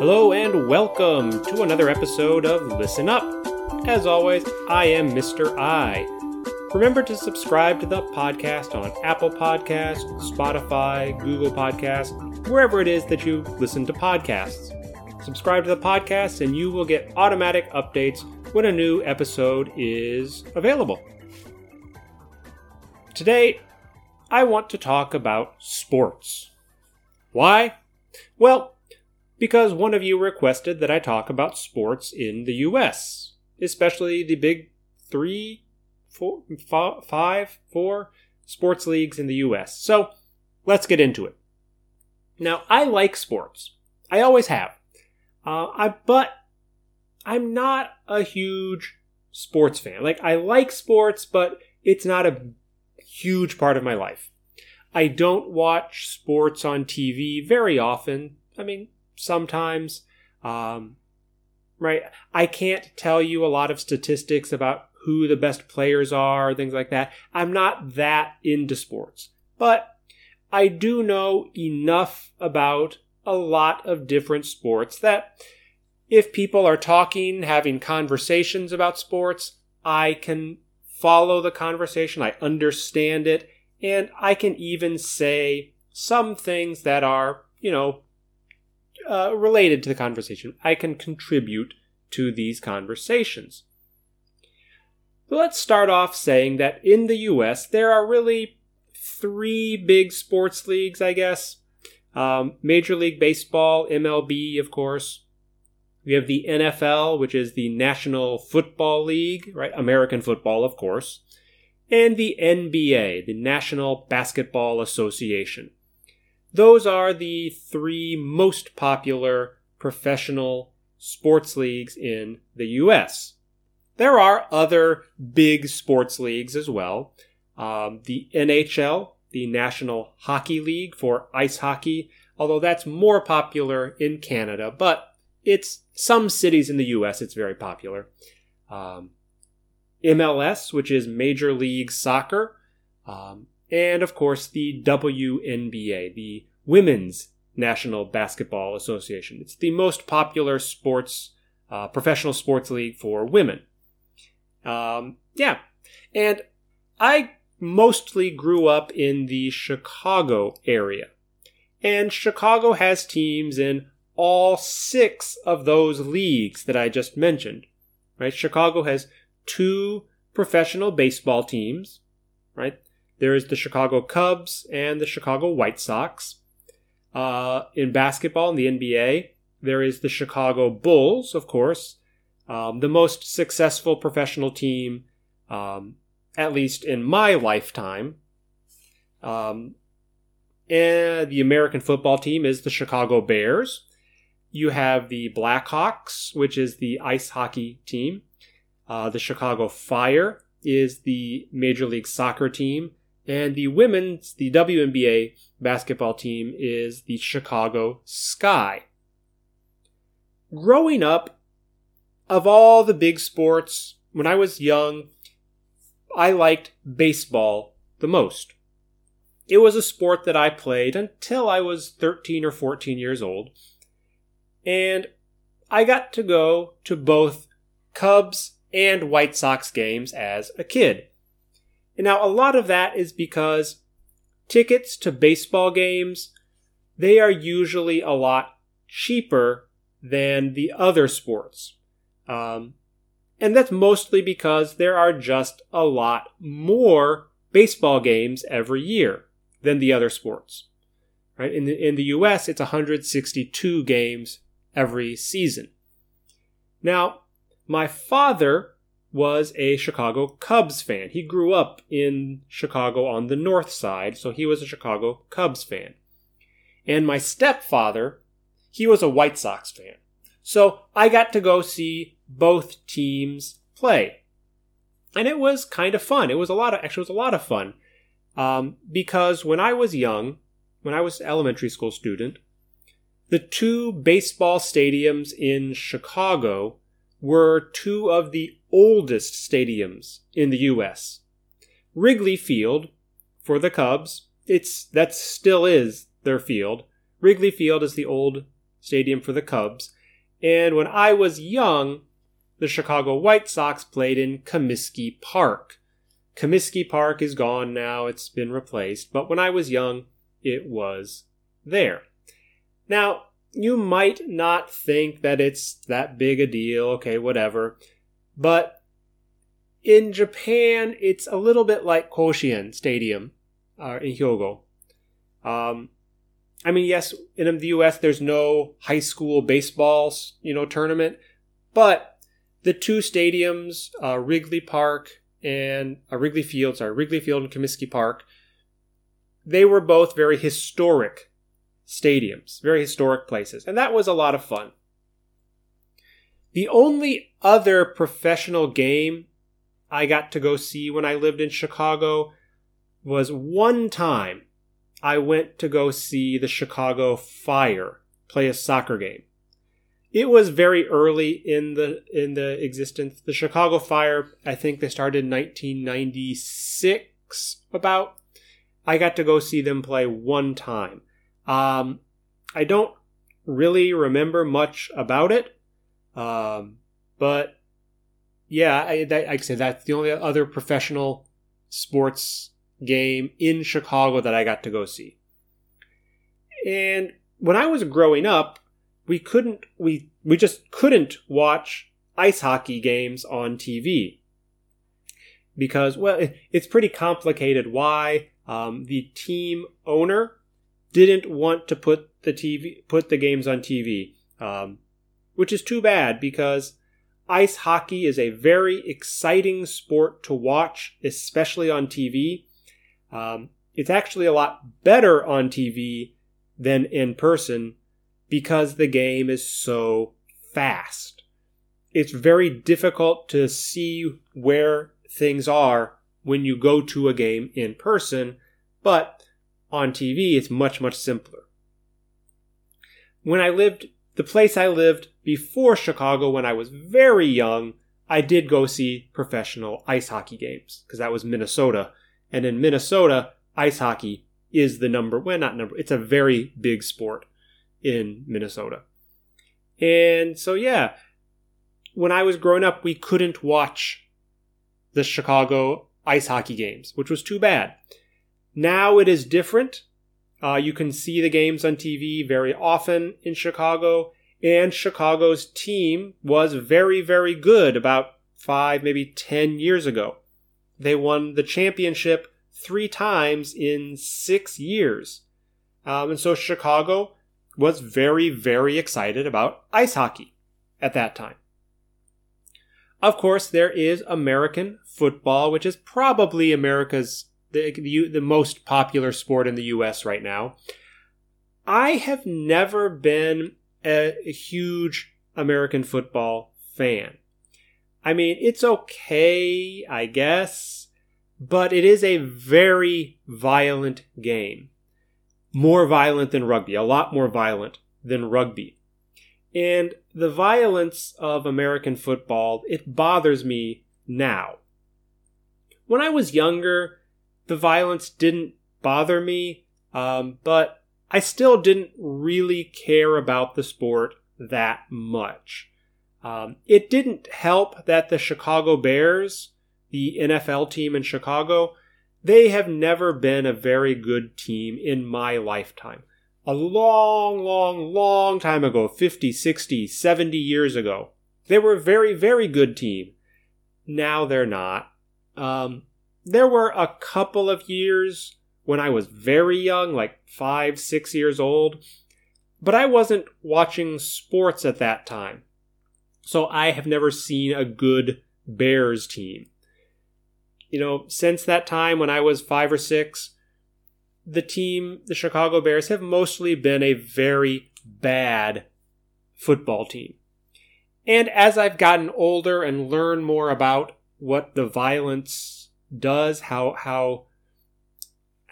Hello and welcome to another episode of Listen Up. As always, I am Mr. I. Remember to subscribe to the podcast on Apple Podcasts, Spotify, Google Podcasts, wherever it is that you listen to podcasts. Subscribe to the podcast and you will get automatic updates when a new episode is available. Today, I want to talk about sports. Why? Well, because one of you requested that I talk about sports in the US, especially the big three, four, five, four sports leagues in the US. So let's get into it. Now, I like sports. I always have. Uh, I, but I'm not a huge sports fan. Like, I like sports, but it's not a huge part of my life. I don't watch sports on TV very often. I mean, sometimes. Um, right? I can't tell you a lot of statistics about who the best players are, things like that. I'm not that into sports. But I do know enough about a lot of different sports that if people are talking, having conversations about sports, I can follow the conversation, I understand it, and I can even say some things that are, you know, uh, related to the conversation. I can contribute to these conversations. But let's start off saying that in the US, there are really three big sports leagues, I guess. Um, Major League Baseball, MLB, of course. We have the NFL, which is the National Football League, right? American football, of course. And the NBA, the National Basketball Association. Those are the three most popular professional sports leagues in the US. There are other big sports leagues as well. Um, the NHL, the National Hockey League for ice hockey, although that's more popular in Canada, but it's some cities in the US, it's very popular. Um, MLS, which is Major League Soccer, um, and of course the WNBA, the Women's National Basketball Association. It's the most popular sports, uh, professional sports league for women. Um, yeah, and I mostly grew up in the Chicago area, and Chicago has teams in all six of those leagues that I just mentioned. Right? Chicago has two professional baseball teams, right? There is the Chicago Cubs and the Chicago White Sox. Uh, in basketball, in the NBA, there is the Chicago Bulls, of course, um, the most successful professional team, um, at least in my lifetime. Um, and the American football team is the Chicago Bears. You have the Blackhawks, which is the ice hockey team. Uh, the Chicago Fire is the Major League Soccer team. And the women's, the WNBA basketball team is the Chicago Sky. Growing up, of all the big sports, when I was young, I liked baseball the most. It was a sport that I played until I was 13 or 14 years old. And I got to go to both Cubs and White Sox games as a kid. And now a lot of that is because tickets to baseball games, they are usually a lot cheaper than the other sports. Um, and that's mostly because there are just a lot more baseball games every year than the other sports. Right? In the, in the US, it's 162 games every season. Now, my father was a Chicago Cubs fan. He grew up in Chicago on the north side, so he was a Chicago Cubs fan. And my stepfather, he was a White Sox fan. So I got to go see both teams play. And it was kind of fun. It was a lot of, actually, it was a lot of fun. Um, because when I was young, when I was elementary school student, the two baseball stadiums in Chicago were two of the oldest stadiums in the US. Wrigley Field for the Cubs, it's that still is their field. Wrigley Field is the old stadium for the Cubs. And when I was young, the Chicago White Sox played in Comiskey Park. Comiskey Park is gone now, it's been replaced, but when I was young, it was there. Now, you might not think that it's that big a deal, okay, whatever, but in Japan, it's a little bit like Koshien Stadium uh, in Hyogo. Um, I mean, yes, in the U.S. there's no high school baseball, you know, tournament, but the two stadiums, uh, Wrigley Park and uh, Wrigley Field, sorry, Wrigley Field and Comiskey Park, they were both very historic stadiums, very historic places, and that was a lot of fun. The only other professional game I got to go see when I lived in Chicago was one time I went to go see the Chicago Fire play a soccer game. It was very early in the in the existence. The Chicago Fire, I think they started in 1996 about. I got to go see them play one time. Um, I don't really remember much about it, um, but yeah, I, that, I say that's the only other professional sports game in Chicago that I got to go see. And when I was growing up, we couldn't we we just couldn't watch ice hockey games on TV because well it's pretty complicated why um, the team owner didn't want to put the TV put the games on TV, um, which is too bad because ice hockey is a very exciting sport to watch, especially on TV. Um, it's actually a lot better on TV than in person because the game is so fast. It's very difficult to see where things are when you go to a game in person, but on TV it's much, much simpler. When I lived, the place I lived before Chicago when I was very young, I did go see professional ice hockey games because that was Minnesota. And in Minnesota, ice hockey is the number, well, not number, it's a very big sport in Minnesota. And so, yeah, when I was growing up, we couldn't watch the Chicago ice hockey games, which was too bad. Now it is different. Uh, you can see the games on TV very often in Chicago, and Chicago's team was very, very good about five, maybe 10 years ago. They won the championship three times in six years. Um, and so Chicago was very, very excited about ice hockey at that time. Of course, there is American football, which is probably America's the, the, the most popular sport in the U.S. right now. I have never been a, a huge American football fan. I mean, it's okay, I guess, but it is a very violent game. More violent than rugby, a lot more violent than rugby. And the violence of American football, it bothers me now. When I was younger, the violence didn't bother me, um, but I still didn't really care about the sport that much. Um, it didn't help that the Chicago Bears, the NFL team in Chicago, they have never been a very good team in my lifetime. A long, long, long time ago, 50, 60, 70 years ago, they were a very, very good team. Now they're not. Um, there were a couple of years when I was very young, like five, six years old, but I wasn't watching sports at that time. So I have never seen a good Bears team. You know, since that time when I was five or six, the team, the Chicago Bears, have mostly been a very bad football team. And as I've gotten older and learned more about what the violence does, how how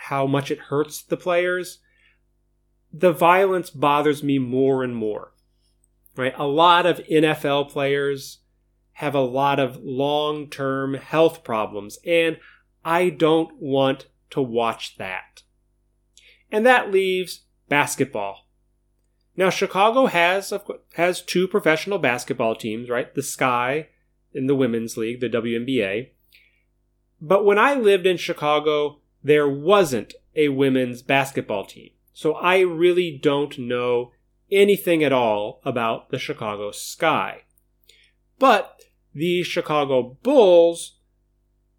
how much it hurts the players, the violence bothers me more and more. Right? A lot of NFL players have a lot of long-term health problems and I don't want to watch that. And that leaves basketball. Now Chicago has has two professional basketball teams, right? The Sky in the women's league, the WNBA. But when I lived in Chicago, there wasn't a women's basketball team. So I really don't know anything at all about the Chicago Sky. But the Chicago Bulls,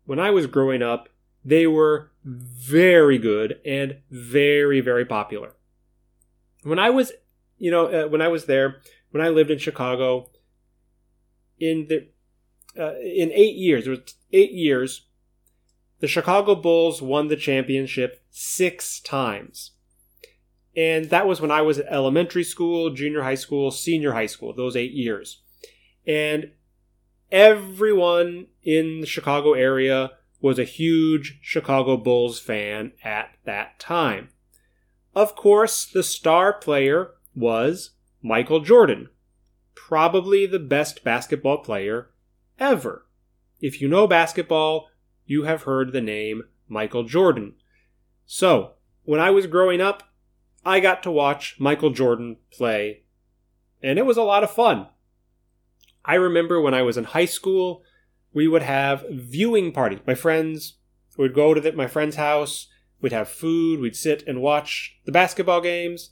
when I was growing up, they were very good and very, very popular. When I was, you know, uh, when I was there, when I lived in Chicago, in the uh, in eight years, there was eight years, the Chicago Bulls won the championship six times. And that was when I was at elementary school, junior high school, senior high school, those eight years. And everyone in the Chicago area was a huge Chicago Bulls fan at that time. Of course, the star player was Michael Jordan, probably the best basketball player ever. If you know basketball, you have heard the name Michael Jordan. So, when I was growing up, I got to watch Michael Jordan play, and it was a lot of fun. I remember when I was in high school, we would have viewing parties. My friends would go to the, my friend's house, we'd have food, we'd sit and watch the basketball games,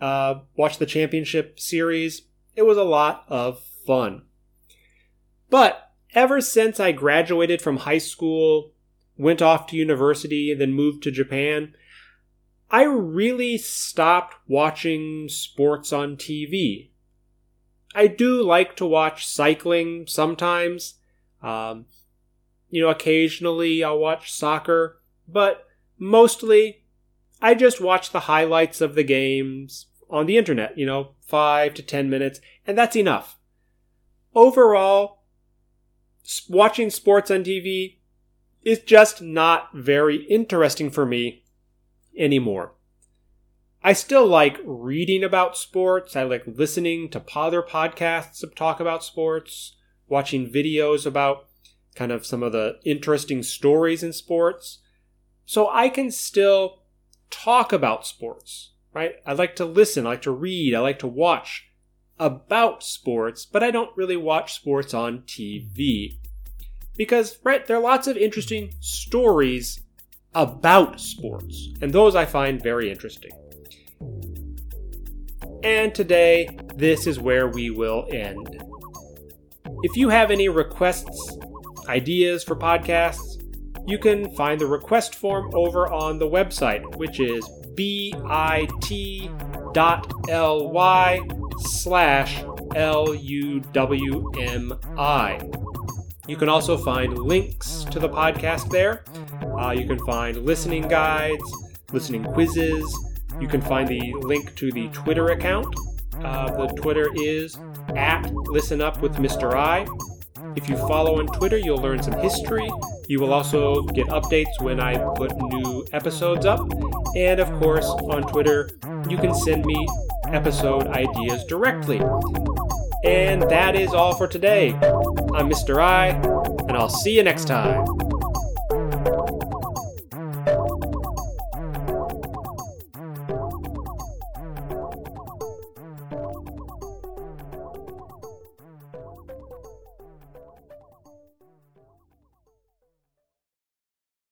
uh, watch the championship series. It was a lot of fun. But ever since I graduated from high school, went off to university, and then moved to Japan, I really stopped watching sports on TV. I do like to watch cycling sometimes. Um, you know, occasionally I'll watch soccer, but mostly I just watch the highlights of the games on the internet, you know, five to ten minutes, and that's enough. Overall, watching sports on TV is just not very interesting for me anymore. I still like reading about sports. I like listening to other podcasts that talk about sports, watching videos about kind of some of the interesting stories in sports. So I can still talk about sports, right? I like to listen, I like to read, I like to watch about sports, but I don't really watch sports on TV. Because, right, there are lots of interesting stories about sports, and those I find very interesting. And today, this is where we will end. If you have any requests, ideas for podcasts, you can find the request form over on the website, which is bit.ly slash luwmi. You can also find links to the podcast there. Uh, you can find listening guides, listening quizzes, you can find the link to the Twitter account. Uh, the Twitter is at Listen Up with Mr. I. If you follow on Twitter, you'll learn some history. You will also get updates when I put new episodes up. And of course, on Twitter, you can send me episode ideas directly. And that is all for today. I'm Mr. I, and I'll see you next time.